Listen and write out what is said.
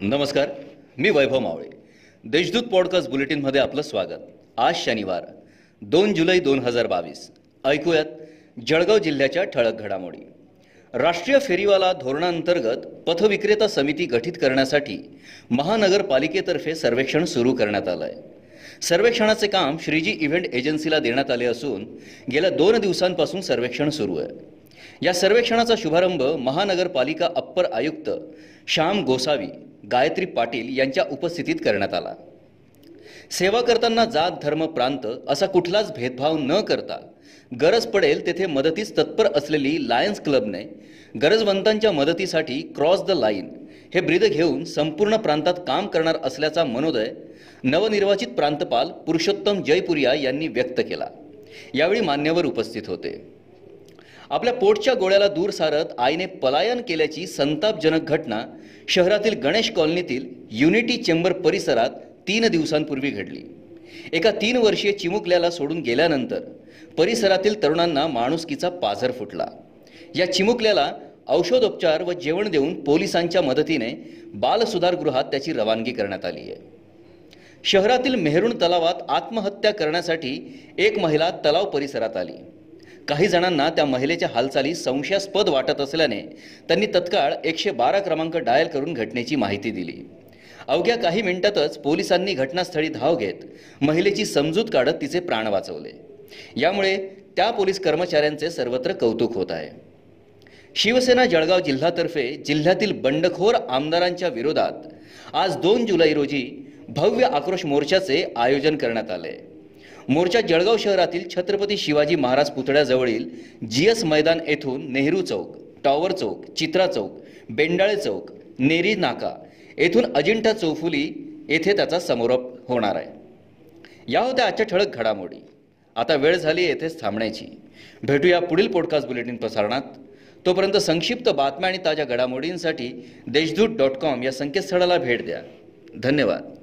नमस्कार मी वैभव मावळे. देशदूत पॉडकास्ट बुलेटिनमध्ये आपलं स्वागत. आज शनिवार दोन जुलै दोन हजार बावीस. ऐकूयात जळगाव जिल्ह्याच्या ठळक घडामोडी. राष्ट्रीय फेरीवाला धोरणांतर्गत पथविक्रेता समिती गठीत करण्यासाठी महानगरपालिकेतर्फे सर्वेक्षण सुरू करण्यात आलं आहे सर्वेक्षणाचे काम श्रीजी इव्हेंट एजन्सीला देण्यात आले असून गेल्या दोन दिवसांपासून सर्वेक्षण सुरू आहे. या सर्वेक्षणाचा शुभारंभ महानगरपालिका अप्पर आयुक्त श्याम गोसावी गायत्री पाटील यांच्या उपस्थितीत करण्यात आला. सेवा करताना जात धर्म प्रांत असा कुठलाच भेदभाव न करता गरज पडेल तेथे मदतीस तत्पर असलेली लायन्स क्लबने गरजवंतांच्या मदतीसाठी क्रॉस द लाईन हे ब्रीद घेऊन संपूर्ण प्रांतात काम करणार असल्याचा मनोदय नवनिर्वाचित प्रांतपाल पुरुषोत्तम जयपुरिया यांनी व्यक्त केला. यावेळी मान्यवर उपस्थित होते. आपल्या पोटच्या गोळ्याला दूर सारत आईने पलायन केल्याची संतापजनक घटना शहरातील गणेश कॉलनीतील युनिटी चेंबर परिसरात तीन दिवसांपूर्वी घडली. एका तीन वर्षीय चिमुकल्याला सोडून गेल्यानंतर परिसरातील तरुणांना माणुसकीचा पाझर फुटला. या चिमुकल्याला औषधोपचार व जेवण देऊन पोलिसांच्या मदतीने बालसुधारगृहात त्याची रवानगी करण्यात आली आहे. शहरातील मेहरुण तलावात आत्महत्या करण्यासाठी एक महिला तलाव परिसरात आली. काही जणांना त्या महिलेच्या हालचाली संशयास्पद वाटत असल्याने त्यांनी तत्काळ एकशे बारा क्रमांक डायल करून घटनेची माहिती दिली. अवघ्या काही मिनिटातच पोलिसांनी घटनास्थळी धाव घेत महिलेची समजूत काढत तिचे प्राण वाचवले. यामुळे त्या पोलीस कर्मचाऱ्यांचे सर्वत्र कौतुक होत आहे. शिवसेना जळगाव जिल्हातर्फे जिल्ह्यातील बंडखोर आमदारांच्या विरोधात आज दोन जुलै रोजी भव्य आक्रोश मोर्चाचे आयोजन करण्यात आले. मोर्चा जळगाव शहरातील छत्रपती शिवाजी महाराज पुतळ्याजवळील जी एस मैदान येथून नेहरू चौक टॉवर चौक चित्रा चौक बेंडाळे चौक नेरी नाका येथून अजिंठा चौफुली येथे त्याचा समारोप होणार आहे. या होत्या आजच्या ठळक घडामोडी. आता वेळ झाली येथेच थांबण्याची. भेटूया पुढील पॉडकास्ट बुलेटिन प्रसारणात. तोपर्यंत संक्षिप्त बातम्या आणि ताज्या घडामोडींसाठी देशदूत डॉट कॉम या संकेतस्थळाला भेट द्या. धन्यवाद.